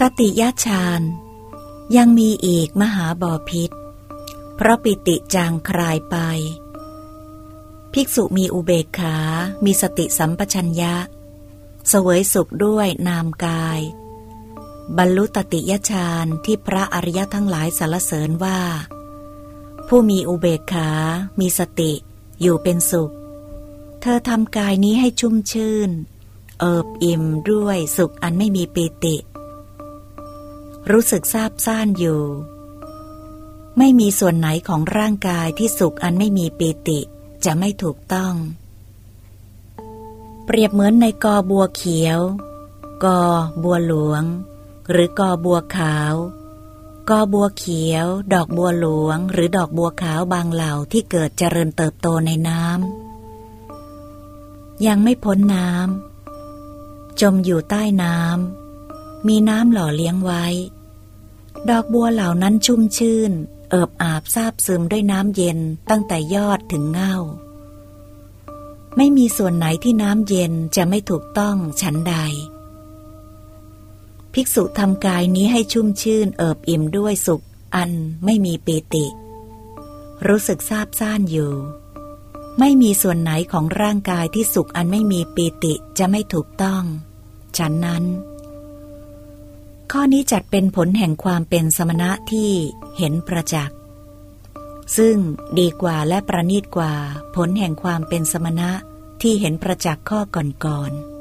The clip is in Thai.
ตติยฌานยังมีอีกมหาบอพิษ เพราะปิติจางคลายไป ภิกษุมีอุเบกขา มีสติสัมปชัญญะ เสวยสุขด้วยนามกาย บรรลุตติยฌานที่พระอริยทั้งหลายสรรเสริญว่า ผู้มีอุเบกขา มีสติ อยู่เป็นสุข เธอทำกายนี้ให้ชุ่มชื่น เอิบอิ่มด้วยสุขอันไม่มีปีติ รู้สึกซาบซ่านอยู่ ไม่มีส่วนไหนของร่างกายที่สุขอันไม่มีปีติจะไม่ถูกต้อง เปรียบเหมือนในกอบัวเขียว กอบัวหลวง หรือกอบัวขาว กอบัวเขียว ดอกบัวหลวง หรือดอกบัวขาวบางเหล่าที่เกิดเจริญเติบโตในน้ำยังไม่พ้นน้ำจมอยู่ใต้น้ำ มีน้ำหล่อเลี้ยงไว้ ดอกบัวเหล่านั้นชุ่มชื่น เอิบอาบซาบซึมด้วยน้ำเย็นตั้งแต่ยอดถึงเง่า ไม่มีส่วนไหนที่น้ำเย็นจะไม่ถูกต้องฉันใด ภิกษุทำกายนี้ให้ชุ่มชื่น เอิบอิ่มด้วยสุข อันไม่มีปีติ รู้สึกซาบซ่านอยู่ ไม่มีส่วนไหนของร่างกายที่สุขอันไม่มีปีติจะไม่ถูกต้อง ฉันนั้น ข้อนี้จัดเป็นผลแห่งความเป็นสมณะที่เห็นประจักษ์ ซึ่งดีกว่าและประนีตกว่าผลแห่งความเป็นสมณะที่เห็นประจักษ์ข้อก่อนๆ